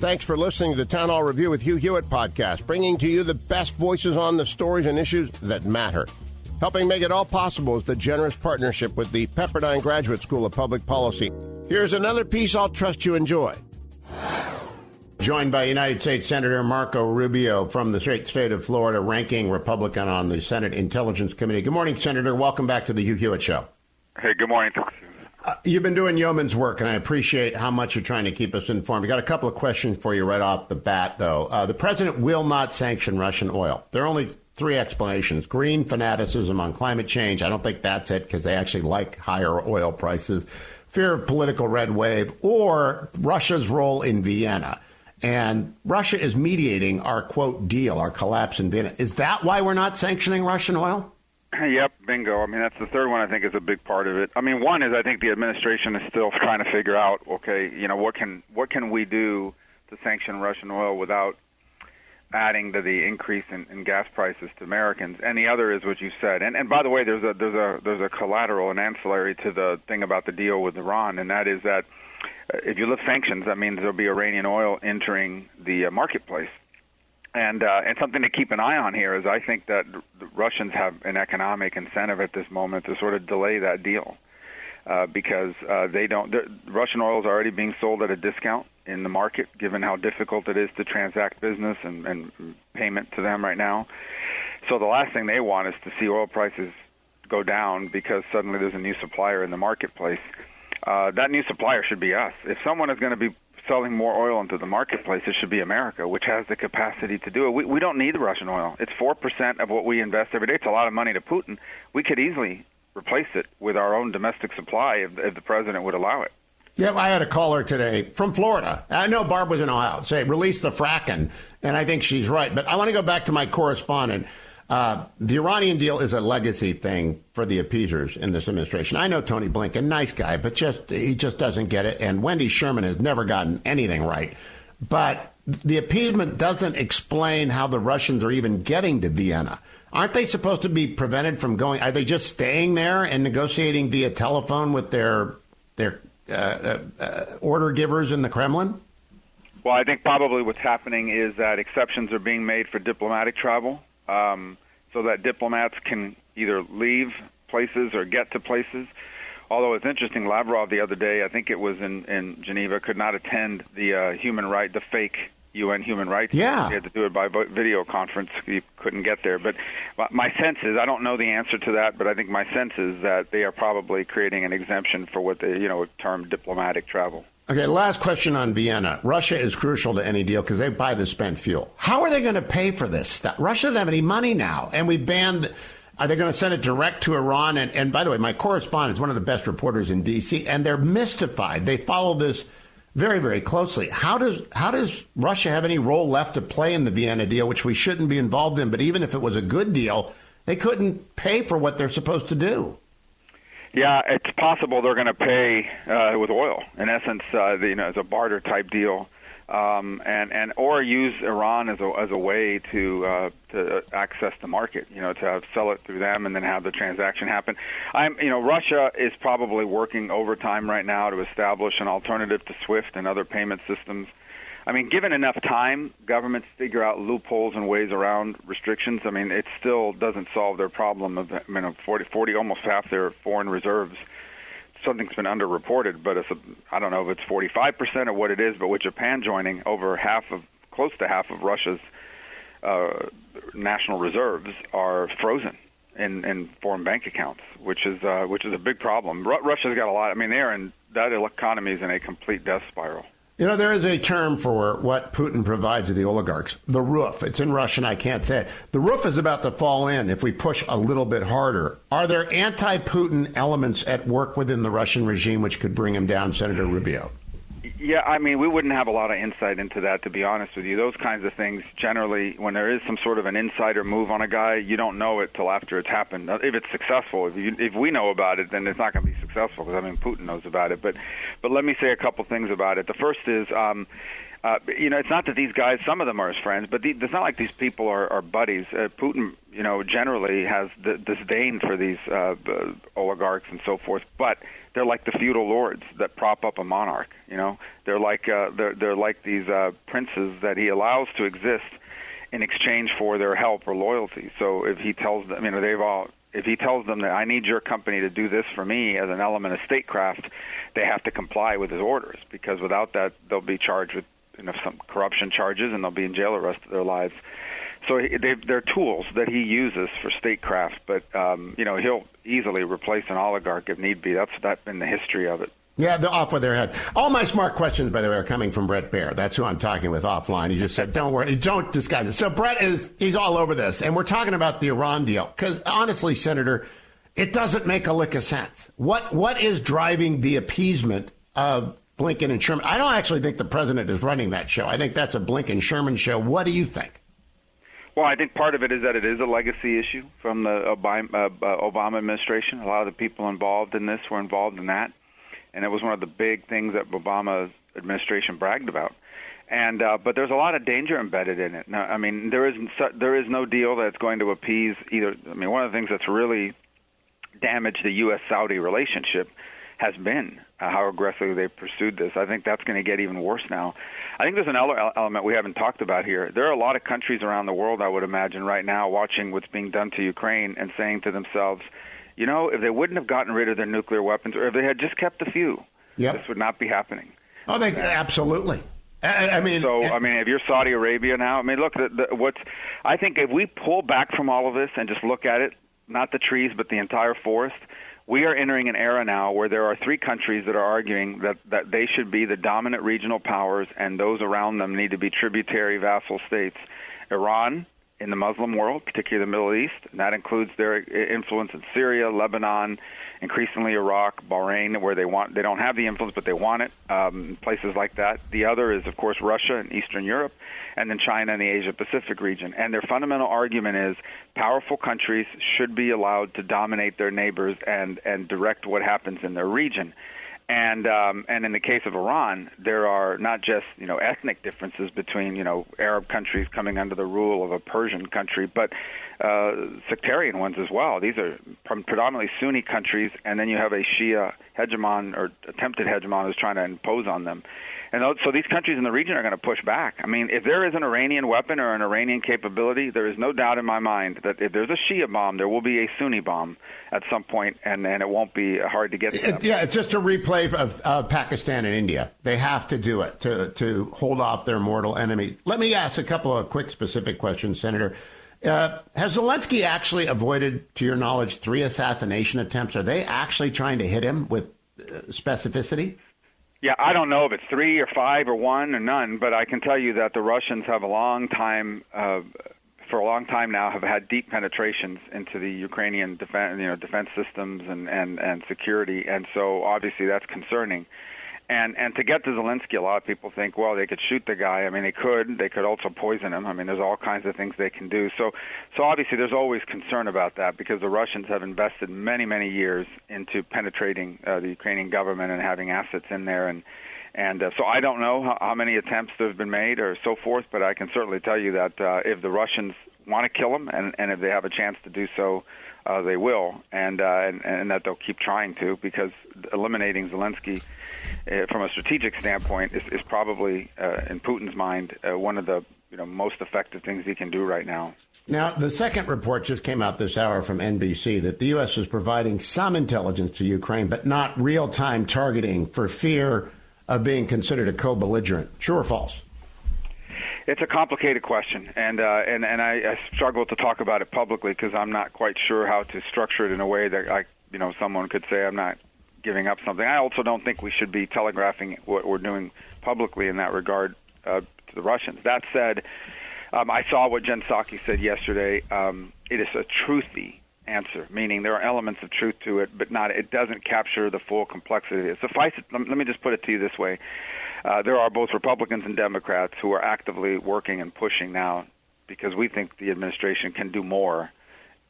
Thanks for listening to the Town Hall Review with Hugh Hewitt podcast, bringing to you the best voices on the stories and issues that matter. Helping make it all possible is the generous partnership with the Pepperdine Graduate School of Public Policy. Here's another piece I'll trust you enjoy. Joined by United States Senator Marco Rubio from the great state of Florida, ranking Republican on the Senate Intelligence Committee. Good morning, Senator. Welcome back to the Hugh Hewitt Show. Hey, good morning. Uh, you've been doing yeoman's work, and I appreciate how much you're trying to keep us informed. I got a couple of questions for you right off the bat, though. Uh, the president will not sanction Russian oil. There are only three explanations green fanaticism on climate change. I don't think that's it because they actually like higher oil prices, fear of political red wave, or Russia's role in Vienna. And Russia is mediating our quote deal, our collapse in Vienna. Is that why we're not sanctioning Russian oil? Yep, bingo. I mean, that's the third one. I think is a big part of it. I mean, one is I think the administration is still trying to figure out, okay, you know, what can what can we do to sanction Russian oil without adding to the increase in, in gas prices to Americans. And the other is what you said. And and by the way, there's a there's a there's a collateral and ancillary to the thing about the deal with Iran, and that is that uh, if you lift sanctions, that means there'll be Iranian oil entering the uh, marketplace. And uh, and something to keep an eye on here is I think that the Russians have an economic incentive at this moment to sort of delay that deal uh, because uh, they don't. Russian oil is already being sold at a discount in the market, given how difficult it is to transact business and, and payment to them right now. So the last thing they want is to see oil prices go down because suddenly there's a new supplier in the marketplace. Uh, that new supplier should be us. If someone is going to be selling more oil into the marketplace, it should be America, which has the capacity to do it. We, we don't need the Russian oil. It's 4% of what we invest every day. It's a lot of money to Putin. We could easily replace it with our own domestic supply if, if the president would allow it. Yeah, I had a caller today from Florida. I know Barb was in Ohio. Say, release the fracking. And I think she's right. But I want to go back to my correspondent. Uh, the Iranian deal is a legacy thing for the appeasers in this administration. I know Tony Blinken, nice guy, but just he just doesn't get it. And Wendy Sherman has never gotten anything right. But the appeasement doesn't explain how the Russians are even getting to Vienna. Aren't they supposed to be prevented from going? Are they just staying there and negotiating via telephone with their their uh, uh, uh order givers in the Kremlin? Well, I think probably what's happening is that exceptions are being made for diplomatic travel um, so that diplomats can either leave places or get to places. Although it's interesting, Lavrov the other day, I think it was in, in Geneva, could not attend the uh, human right, the fake UN human rights. Yeah. He had to do it by video conference. He couldn't get there. But my sense is, I don't know the answer to that, but I think my sense is that they are probably creating an exemption for what they, you know, term diplomatic travel. Okay, last question on Vienna. Russia is crucial to any deal because they buy the spent fuel. How are they going to pay for this stuff? Russia doesn't have any money now, and we banned. Are they going to send it direct to Iran? And, and by the way, my correspondent is one of the best reporters in D.C., and they're mystified. They follow this very, very closely. How does how does Russia have any role left to play in the Vienna deal, which we shouldn't be involved in? But even if it was a good deal, they couldn't pay for what they're supposed to do. Yeah, it's possible they're going to pay uh, with oil. In essence, uh, the, you know, as a barter type deal, um, and and or use Iran as a as a way to uh, to access the market. You know, to sell it through them and then have the transaction happen. I'm, you know, Russia is probably working overtime right now to establish an alternative to SWIFT and other payment systems I mean, given enough time, governments figure out loopholes and ways around restrictions. I mean, it still doesn't solve their problem of I mean, 40, 40 almost half their foreign reserves. Something's been underreported, but it's a, I don't know if it's 45 percent of what it is. But with Japan joining, over half of, close to half of Russia's uh, national reserves are frozen in, in foreign bank accounts, which is uh, which is a big problem. Ru- Russia's got a lot. I mean, they're in that economy is in a complete death spiral. You know, there is a term for what Putin provides to the oligarchs the roof. It's in Russian, I can't say it. The roof is about to fall in if we push a little bit harder. Are there anti Putin elements at work within the Russian regime which could bring him down, Senator Rubio? Yeah, I mean, we wouldn't have a lot of insight into that, to be honest with you. Those kinds of things, generally, when there is some sort of an insider move on a guy, you don't know it till after it's happened. If it's successful, if you, if we know about it, then it's not going to be successful because I mean, Putin knows about it. But, but let me say a couple things about it. The first is. Um, uh, you know, it's not that these guys, some of them are his friends, but the, it's not like these people are, are buddies. Uh, Putin, you know, generally has the disdain for these uh, the oligarchs and so forth, but they're like the feudal lords that prop up a monarch. You know, they're like uh, they're they're like these uh, princes that he allows to exist in exchange for their help or loyalty. So if he tells them, you know, they've all if he tells them that I need your company to do this for me as an element of statecraft, they have to comply with his orders because without that, they'll be charged with you know, some corruption charges, and they'll be in jail the rest of their lives. So they, they're tools that he uses for statecraft, but um, you know he'll easily replace an oligarch if need be. That's that's been the history of it. Yeah, they're off with their head. All my smart questions, by the way, are coming from Brett Baier. That's who I'm talking with offline. He just said, "Don't worry, don't disguise it." So Brett is he's all over this, and we're talking about the Iran deal because honestly, Senator, it doesn't make a lick of sense. What what is driving the appeasement of Blinken and Sherman. I don't actually think the president is running that show. I think that's a Blinken Sherman show. What do you think? Well, I think part of it is that it is a legacy issue from the Obama, uh, administration. A lot of the people involved in this were involved in that, and it was one of the big things that Obama's administration bragged about. And uh, but there's a lot of danger embedded in it. Now, I mean, there is there is no deal that's going to appease either. I mean, one of the things that's really damaged the U.S. Saudi relationship has been, uh, how aggressively they've pursued this. I think that's going to get even worse now. I think there's another element we haven't talked about here. There are a lot of countries around the world, I would imagine, right now watching what's being done to Ukraine and saying to themselves, you know, if they wouldn't have gotten rid of their nuclear weapons, or if they had just kept a few, yep. this would not be happening. Oh, they absolutely. I, I mean, so I mean, if you're Saudi Arabia now, I mean, look, the, the, what's I think if we pull back from all of this and just look at it, not the trees, but the entire forest, we are entering an era now where there are three countries that are arguing that, that they should be the dominant regional powers and those around them need to be tributary vassal states. Iran in the Muslim world, particularly the Middle East, and that includes their influence in Syria, Lebanon, increasingly Iraq, Bahrain, where they want they don't have the influence but they want it. Um, places like that. The other is of course Russia and Eastern Europe, and then China and the Asia Pacific region. And their fundamental argument is powerful countries should be allowed to dominate their neighbors and and direct what happens in their region. And um, and in the case of Iran, there are not just you know ethnic differences between you know Arab countries coming under the rule of a Persian country, but uh, sectarian ones as well. These are predominantly Sunni countries, and then you have a Shia hegemon or attempted hegemon who's trying to impose on them. And so these countries in the region are going to push back. I mean, if there is an Iranian weapon or an Iranian capability, there is no doubt in my mind that if there's a Shia bomb, there will be a Sunni bomb at some point, and, and it won't be hard to get to Yeah, it's just a replay of uh, Pakistan and India. They have to do it to, to hold off their mortal enemy. Let me ask a couple of quick, specific questions, Senator. Uh, has Zelensky actually avoided, to your knowledge, three assassination attempts? Are they actually trying to hit him with uh, specificity? Yeah, I don't know if it's three or five or one or none, but I can tell you that the Russians have a long time, uh, for a long time now, have had deep penetrations into the Ukrainian defense, you know, defense systems and and and security, and so obviously that's concerning. And and to get to Zelensky, a lot of people think, well, they could shoot the guy. I mean, they could. They could also poison him. I mean, there's all kinds of things they can do. So, so obviously, there's always concern about that because the Russians have invested many, many years into penetrating uh, the Ukrainian government and having assets in there. And and uh, so I don't know how, how many attempts there have been made or so forth, but I can certainly tell you that uh, if the Russians want to kill him and and if they have a chance to do so, uh, they will, and, uh, and and that they'll keep trying to because eliminating Zelensky uh, from a strategic standpoint is, is probably uh, in Putin's mind uh, one of the you know most effective things he can do right now. Now, the second report just came out this hour from NBC that the U.S. is providing some intelligence to Ukraine, but not real time targeting for fear of being considered a co belligerent. True or false? It's a complicated question, and uh, and and I, I struggle to talk about it publicly because I'm not quite sure how to structure it in a way that I, you know, someone could say I'm not giving up something. I also don't think we should be telegraphing what we're doing publicly in that regard uh, to the Russians. That said, um, I saw what Jen Psaki said yesterday. Um, it is a truthy answer, meaning there are elements of truth to it, but not it doesn't capture the full complexity. Suffice it. Let me just put it to you this way: uh, there are both Republicans and Democrats who are actively working and pushing now because we think the administration can do more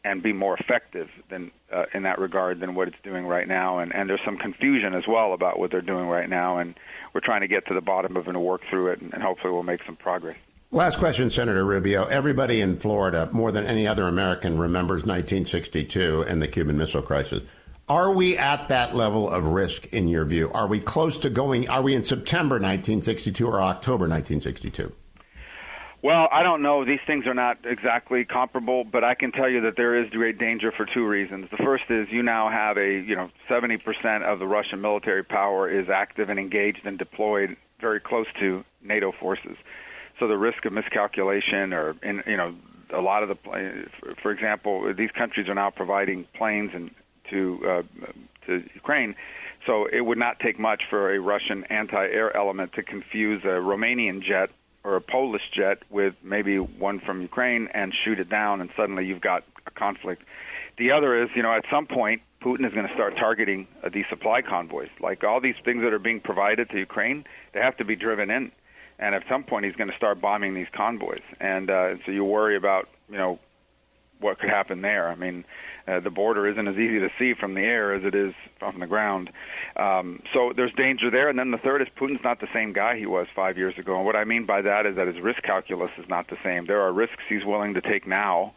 and be more effective than uh, in that regard than what it's doing right now. And, and there's some confusion as well about what they're doing right now, and we're trying to get to the bottom of it and work through it, and, and hopefully we'll make some progress. Last question, Senator Rubio. Everybody in Florida, more than any other American, remembers 1962 and the Cuban Missile Crisis. Are we at that level of risk in your view? Are we close to going? Are we in September 1962 or October 1962? Well, I don't know. These things are not exactly comparable, but I can tell you that there is great danger for two reasons. The first is you now have a, you know, 70% of the Russian military power is active and engaged and deployed very close to NATO forces. So the risk of miscalculation or, in, you know, a lot of the, for example, these countries are now providing planes and to uh, to Ukraine. So it would not take much for a Russian anti-air element to confuse a Romanian jet or a Polish jet with maybe one from Ukraine and shoot it down, and suddenly you've got a conflict. The other is, you know, at some point, Putin is going to start targeting uh, these supply convoys. Like all these things that are being provided to Ukraine, they have to be driven in. And at some point, he's going to start bombing these convoys. And uh, so you worry about, you know, what could happen there. I mean, uh, the border isn't as easy to see from the air as it is from the ground. Um, so there's danger there. And then the third is Putin's not the same guy he was five years ago. And what I mean by that is that his risk calculus is not the same. There are risks he's willing to take now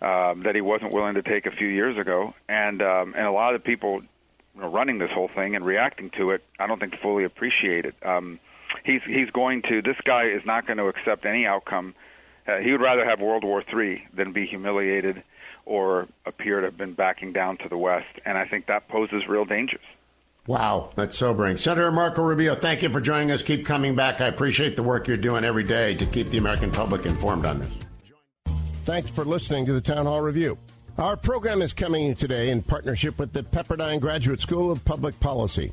um, that he wasn't willing to take a few years ago. And um, and a lot of the people you know, running this whole thing and reacting to it, I don't think fully appreciate it. Um, he's he's going to. This guy is not going to accept any outcome. Uh, he would rather have World War III than be humiliated or appear to have been backing down to the West. And I think that poses real dangers. Wow, that's sobering. Senator Marco Rubio, thank you for joining us. Keep coming back. I appreciate the work you're doing every day to keep the American public informed on this. Thanks for listening to the Town Hall Review. Our program is coming today in partnership with the Pepperdine Graduate School of Public Policy.